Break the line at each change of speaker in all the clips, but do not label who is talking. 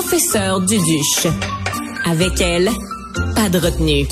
professeur Duduche. Avec elle, pas de retenue.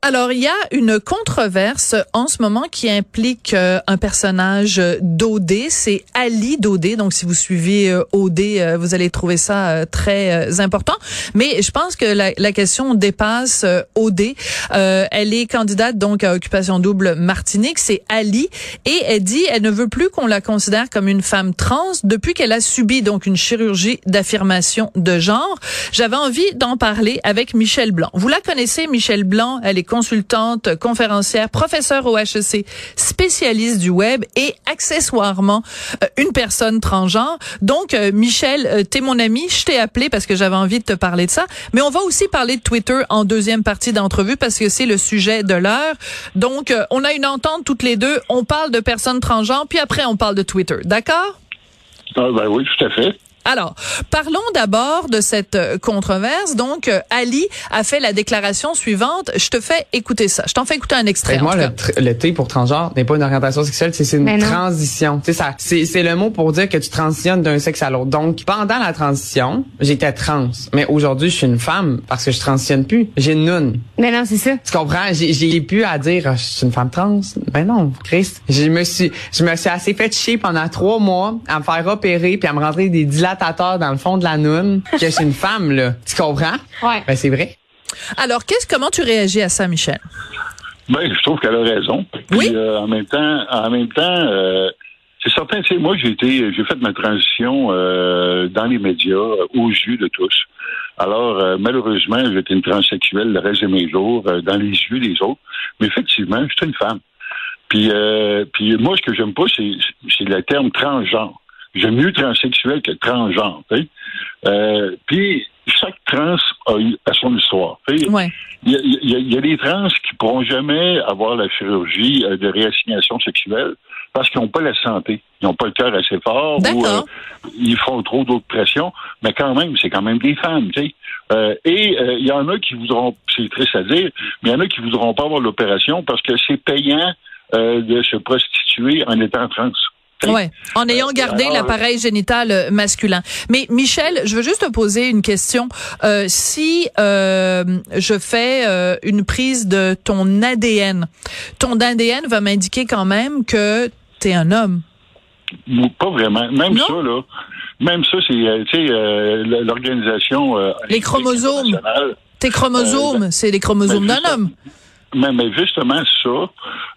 Alors, il y a une controverse en ce moment qui implique euh, un personnage d'Odé, c'est Ali d'Odé. Donc, si vous suivez euh, Odé, euh, vous allez trouver ça euh, très important. Mais je pense que la, question dépasse Odé. elle est candidate donc à Occupation Double Martinique, c'est Ali. Et elle dit, elle ne veut plus qu'on la considère comme une femme trans depuis qu'elle a subi donc une chirurgie d'affirmation de genre. J'avais envie d'en parler avec Michel Blanc. Vous la connaissez, Michel Blanc? Elle est consultante, conférencière, professeure au HEC, spécialiste du web et accessoirement euh, une personne transgenre. Donc, euh, Michel, euh, t'es mon ami, je t'ai appelé parce que j'avais envie de te parler de ça. Mais on va aussi parler de Twitter en deuxième partie d'entrevue parce que c'est le sujet de l'heure. Donc, on a une entente toutes les deux. On parle de personnes transgenres, puis après, on parle de Twitter. D'accord?
Ah, ben oui, tout à fait.
Alors, parlons d'abord de cette euh, controverse. Donc, euh, Ali a fait la déclaration suivante. Je te fais écouter ça. Je t'en fais écouter un extrait.
Moi, le, le, T pour transgenre n'est pas une orientation sexuelle, c'est une transition. C'est ça. C'est c'est le mot pour dire que tu transitionnes d'un sexe à l'autre. Donc, pendant la transition, j'étais trans. Mais aujourd'hui, je suis une femme parce que je transitionne plus. J'ai une noune.
Mais non, c'est ça.
Tu comprends? J'ai j'ai plus à dire, Ah, je suis une femme trans. Ben non, Christ. Je me suis, je me suis assez fait chier pendant trois mois à me faire opérer puis à me rentrer des dans le fond de la noune que suis une femme, là. Tu comprends?
Ouais.
Ben c'est vrai.
Alors, qu'est-ce, comment tu réagis à ça, Michel?
Ben, je trouve qu'elle a raison. Puis,
Oui?
euh, en même temps, en même temps, euh, c'est certain. Tu sais, moi, j'ai été, j'ai fait ma transition euh, dans les médias, euh, aux yeux de tous. Alors, euh, malheureusement, j'étais une transsexuelle le reste de mes jours, euh, dans les yeux des autres. Mais effectivement, j'étais une femme. Puis, euh, puis moi, ce que j'aime pas, c'est, c'est le terme transgenre. J'aime mieux transsexuel que transgenre. Euh, puis, chaque trans a, son histoire.
Ouais.
Il y, a, y y des trans qui pourront jamais avoir la chirurgie euh, de réassignation sexuelle parce qu'ils n'ont pas la santé. Ils n'ont pas le cœur assez fort ou euh, ils font trop d'autres pressions. Mais quand même, c'est quand même des femmes, tu sais. Euh, et euh, il y en a qui voudront, c'est triste à dire, mais il y en a qui voudront pas avoir l'opération parce que c'est payant de se prostituer en étant trans.
Ouais, en ayant gardé
alors,
l'appareil génital euh, masculin. Mais Michel, je veux juste te poser une question. Euh, si euh, je fais euh, une prise de ton ADN, ton ADN va m'indiquer quand même que t'es un homme.
Pas vraiment. Même
Non?
ça, là. Même ça, c'est, euh, tu sais, euh, l'organisation... euh,
Les chromosomes. Tes chromosomes, c'est les chromosomes
ben,
d'un homme.
Mais, mais justement, ça,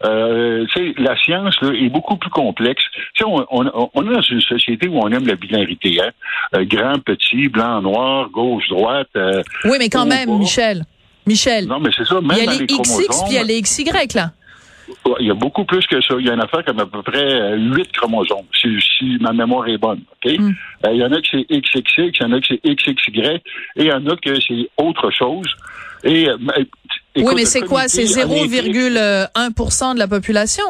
euh, tu sais, la science là, est beaucoup plus complexe. Tu sais, on, on, on est dans une société où on aime la binarité, hein? Euh, grand, petit, blanc, noir, gauche, droite. euh,
Oui, mais quand même. Michel. Michel,
Non, mais c'est ça. Même
il y a les
les
XX puis il y a les XY là.
il y a beaucoup plus que ça. Il y a une affaire comme à peu près euh, huit chromosomes, si, si ma mémoire est bonne. Ok?
Mm.
Euh, il y en a que c'est XXX, il y en a que c'est XXY, et il y en a que c'est autre chose. Et,
oui, mais c'est quoi? C'est
comité olympique-
0,1 de la population?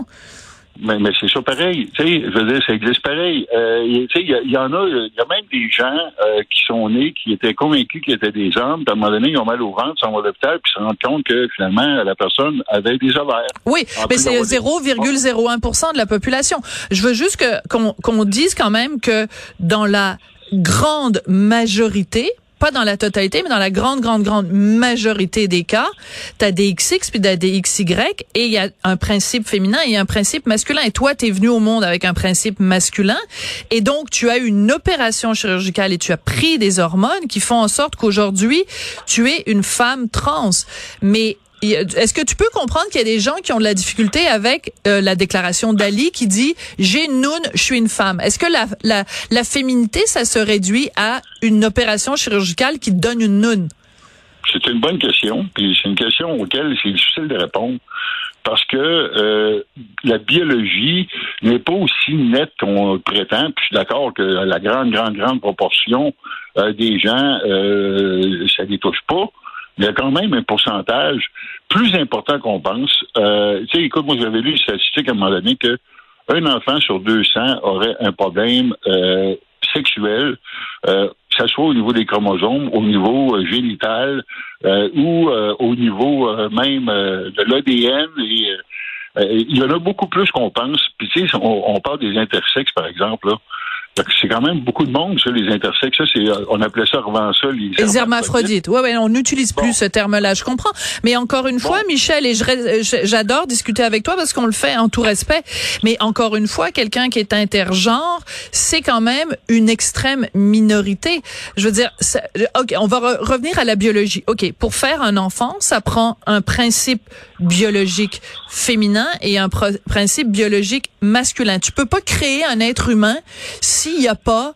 Mais, mais c'est ça pareil. Tu sais, je veux dire, ça existe pareil. Euh, tu sais, il y, en a, il y a même des gens euh, qui sont nés, qui étaient convaincus qu'ils étaient des hommes, puis à un moment donné, ils ont mal au ventre, ils sont à l'hôpital, puis ils se rendent compte que finalement, la personne avait des ovaires.
Oui,
En
mais c'est
d'avoir des-
0,01 de la population. Je veux juste que qu'on qu'on dise quand même que dans la grande majorité, pas dans la totalité, mais dans la grande, grande, grande majorité des cas, tu as des XX puis t'as des XY et il y a un principe féminin et un principe masculin. Et toi, tu es venu au monde avec un principe masculin et donc tu as eu une opération chirurgicale et tu as pris des hormones qui font en sorte qu'aujourd'hui, tu es une femme trans. Mais est-ce que tu peux comprendre qu'il y a des gens qui ont de la difficulté avec euh, la déclaration d'Ali qui dit j'ai une noune, je suis une femme. Est-ce que la, féminité, ça se réduit à une opération chirurgicale qui donne une noune?
C'est une bonne question, puis c'est une question auquel c'est difficile de répondre. Parce que euh, la biologie n'est pas aussi nette qu'on prétend. Puis je suis d'accord que la grande, grande, grande proportion euh, des gens, ça les touche pas. Il y a quand même un pourcentage plus important qu'on pense. Euh, tu sais, écoute, moi j'avais lu une statistique à un moment donné que un enfant sur 200 aurait un problème euh, sexuel, euh, que ce soit au niveau des chromosomes, au niveau génital ou au niveau même de l'ADN. Et, il y en a beaucoup plus qu'on pense. Puis tu sais, on, on parle des intersexes, par exemple. Là. C'est quand même beaucoup de monde, ça, les intersexes. Ça, c'est, euh, on appelait ça avant ça les,
les hermaphrodites. Ouais, ouais, on n'utilise plus ce terme-là. Je comprends. Mais encore une fois, Michel, et j'adore discuter avec toi parce qu'on le fait en tout respect. Mais encore une fois, quelqu'un qui est intergenre, c'est quand même une extrême minorité. Je veux dire, ok, on va revenir à la biologie. Ok, pour faire un enfant, ça prend un principe biologique féminin et un principe biologique masculin. Tu peux pas créer un être humain s'il n'y a pas,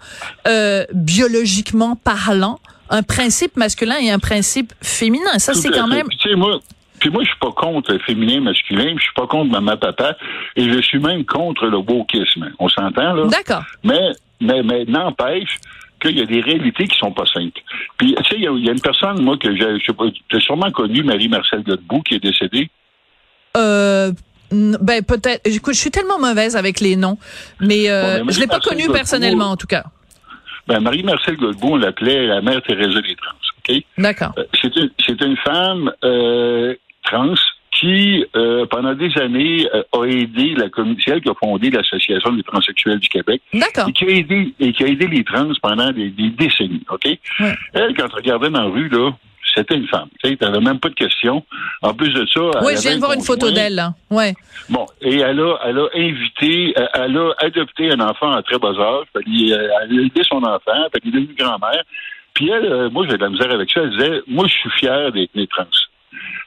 euh, biologiquement parlant, un principe masculin et un principe féminin. Ça, c'est quand même...
Tu sais, moi, puis moi, je suis pas contre féminin, masculin, je suis pas contre maman, papa, et je suis même contre le wokisme. On s'entend, là?
D'accord.
Mais, mais, mais n'empêche qu'il y a des réalités qui sont pas simples. Puis, tu sais, il y, a une personne, moi, que j'ai, je sais pas, tu as sûrement connu, Marie-Marcel Godbout, qui est décédée.
Euh, ben peut-être. Écoute, je suis tellement mauvaise avec les noms, mais, euh, je l'ai pas connue personnellement en tout cas.
Ben Marie-Marcel Godbout, on l'appelait la mère Thérèse des trans.
D'accord.
Euh, c'est une, une femme euh, trans pendant des années, euh, a aidé la communauté, qui a fondé l'Association des transsexuels du Québec.
D'accord.
Et qui a aidé, et qui a aidé les trans pendant des, des décennies, OK? Elle, quand on regardait dans la rue, là, c'était une femme. Tu n'avais même pas de question. En plus de ça.
Oui, je viens de voir une photo d'elle, là. Ouais.
Bon, et elle a, elle a invité, euh, elle a adopté un enfant à très bas âge. Elle a aidé son enfant, elle est devenue grand-mère. Puis elle, euh, moi, j'ai de la misère avec ça. Elle disait, moi, je suis fier d'être née trans.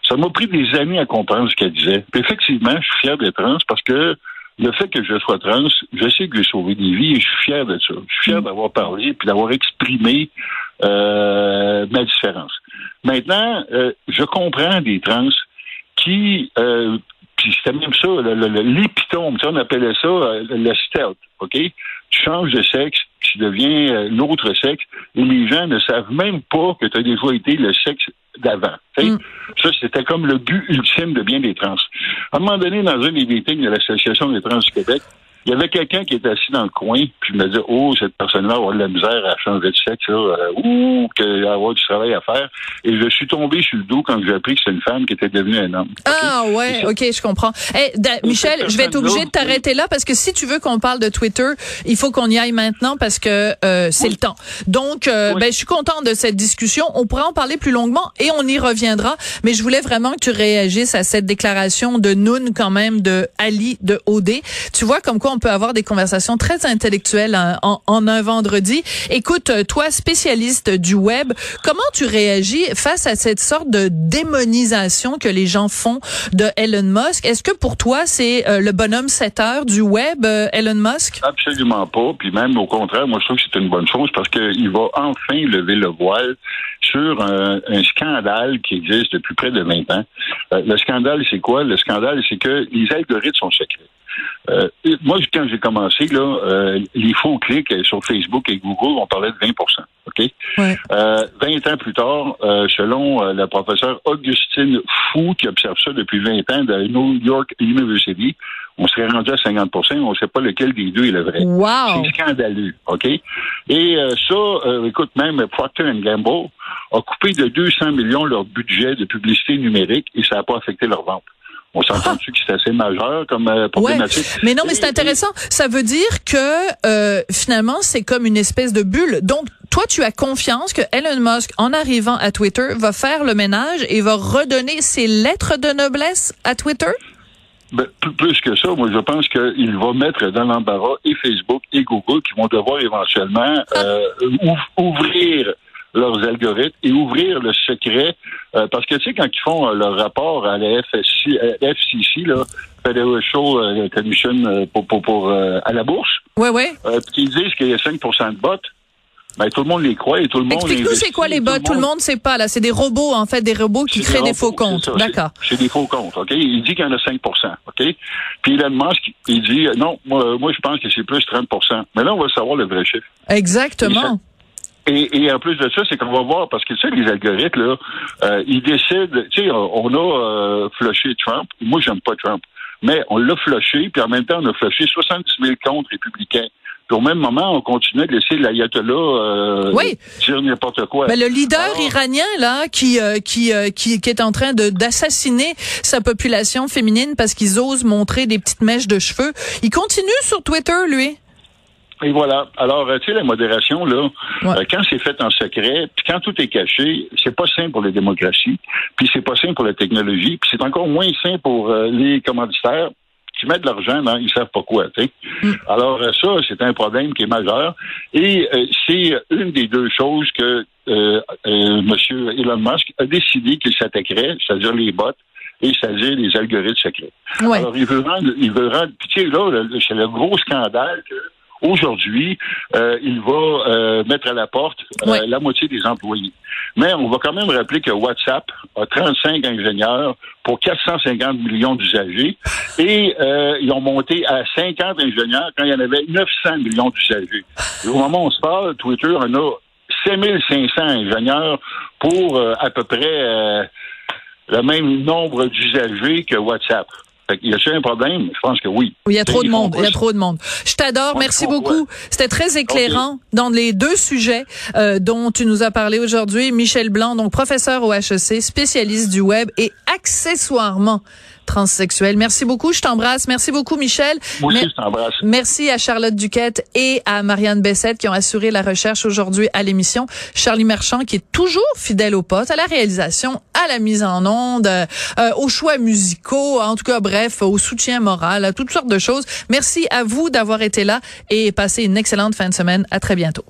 Ça m'a pris des années à comprendre ce qu'elle disait. Puis effectivement, je suis fier d'être trans parce que le fait que je sois trans, je sais que j'ai sauvé des vies et je suis fier de ça. Je suis fier mm. d'avoir parlé puis d'avoir exprimé euh, ma différence. Maintenant, euh, je comprends des trans qui, euh, puis c'était même ça, l'épitome, on appelait ça le stealth, OK? Tu changes de sexe, tu deviens l'autre sexe, et les gens ne savent même pas que tu as déjà été le sexe d'avant. Mm. Ça, c'était comme le but ultime de bien des trans. À un moment donné, dans un des meetings de l'Association des trans du Québec, il y avait quelqu'un qui était assis dans le coin, puis il me disait, oh, cette personne-là avoir de la misère à changer de sexe, là, euh, ou qu'elle va avoir du travail à faire. Et je suis tombé sur le dos quand j'ai appris que c'est une femme qui était devenue un homme.
Ah ouais, ok, je comprends. Hey, Michel, je vais être obligé de t'arrêter là parce que si tu veux qu'on parle de Twitter, il faut qu'on y aille maintenant parce que euh, c'est le temps. Donc, euh, ben, je suis contente de cette discussion. On pourra en parler plus longuement et on y reviendra. Mais je voulais vraiment que tu réagisses à cette déclaration de Noun quand même de Ali de Odé. Tu vois comme quoi on peut avoir des conversations très intellectuelles en, en, un vendredi. Écoute, toi, spécialiste du web, comment tu réagis face à cette sorte de démonisation que les gens font de Elon Musk? Est-ce que pour toi, c'est euh, le bonhomme 7 heures du web, euh, Elon Musk?
Absolument pas. Puis même au contraire, moi, je trouve que c'est une bonne chose parce qu'il va enfin lever le voile sur un, scandale qui existe depuis près de 20 ans. Euh, le scandale, c'est quoi? Le scandale, c'est que les algorithmes sont secrets. Euh, moi, quand j'ai commencé, là, euh, les faux clics sur Facebook et Google, on parlait de 20 OK? Euh, 20 ans plus tard, euh, selon la professeure Augustine Fou, qui observe ça depuis 20 ans de New York University, on serait rendu à 50% on ne sait pas lequel des deux est le vrai.
Wow.
C'est scandaleux, OK? Et ça, écoute, même Procter Gamble a coupé de 200 millions leur budget de publicité numérique et ça n'a pas affecté leur vente. On s'entend dessus que c'est assez majeur comme euh, problématique.
Mais non, mais c'est intéressant. Ça veut dire que euh, finalement, c'est comme une espèce de bulle. Donc, toi, tu as confiance que Elon Musk, en arrivant à Twitter, va faire le ménage et va redonner ses lettres de noblesse à Twitter?
Ben, plus que ça, moi, je pense qu'il va mettre dans l'embarras et Facebook et Google qui vont devoir éventuellement ah. euh, ouvrir leurs algorithmes et ouvrir le secret. Euh, parce que, tu sais, quand ils font euh, leur rapport à la FSC, euh, FCC, là, Federal Show Commission pour, pour, pour à la bourse,
ouais, ouais.
qu'ils disent qu'il y a 5 de bots, ben, tout le monde les croit et tout le monde.
Explique-nous c'est quoi les bots? Tout le monde, ne sait pas là. C'est des robots en fait, des robots qui créent des, faux comptes. D'accord.
C'est des faux comptes. Ok? Il dit qu'il y en a 5 Ok? Puis Elon Musk, il dit non. Moi, moi je pense que c'est plus 30% Mais là, on va savoir le vrai chiffre.
Exactement.
Et, en plus de ça, c'est qu'on va voir, parce que tu sais, les algorithmes, là, euh, ils décident, tu sais, on a euh, flushé Trump. Moi, j'aime pas Trump. Mais on l'a flushé, puis en même temps, on a flushé 70 000 comptes républicains. Puis au même moment, on continuait de laisser l'ayatollah euh, dire n'importe quoi.
Mais le leader iranien là, qui euh, qui, euh, qui, qui est en train de d'assassiner sa population féminine parce qu'ils osent montrer des petites mèches de cheveux, il continue sur Twitter, lui.
Et voilà. Alors, euh, tu sais, la modération, là,
Ouais.
euh, quand c'est fait en secret, puis quand tout est caché, c'est pas sain pour les démocraties, puis c'est pas sain pour la technologie, puis c'est encore moins sain pour euh, les commanditaires qui mettent de l'argent dans ils savent pas quoi. sais. Alors, ça, c'est un problème qui est majeur. Et euh, c'est une des deux choses que euh, euh, M. Elon Musk a décidé qu'il s'attaquerait, c'est-à-dire les bots et c'est-à-dire les algorithmes secrets.
Ouais.
Alors, il veut rendre, il veut rendre, puis tu sais, là, c'est le gros scandale que aujourd'hui, euh, il va euh, mettre à la porte euh, la moitié des employés. Mais on va quand même rappeler que WhatsApp a 35 ingénieurs pour 450 millions d'usagers et euh, ils ont monté à 50 ingénieurs quand il y en avait 900 millions d'usagers. Au moment où on se parle, Twitter en a 7500 ingénieurs pour euh, à peu près euh, le même nombre d'usagers que WhatsApp. Qu'il y a-t-il un problème? Je pense que oui.
Il y a trop de monde. Il y a trop de monde. Je t'adore. Merci beaucoup. C'était très éclairant dans les deux sujets euh, dont tu nous as parlé aujourd'hui. Michel Blanc, donc professeur au HEC, spécialiste du web et accessoirement transsexuel. Merci beaucoup. Je t'embrasse. Merci beaucoup, Michel.
Moi aussi, je t'embrasse.
Merci à Charlotte Duquette et à Marianne Bessette qui ont assuré la recherche aujourd'hui à l'émission. Charlie Marchand qui est toujours fidèle au poste, à la réalisation, à la mise en onde, euh, aux choix musicaux, en tout cas bref, au soutien moral, à toutes sortes de choses. Merci à vous d'avoir été là et passez une excellente fin de semaine. À très bientôt.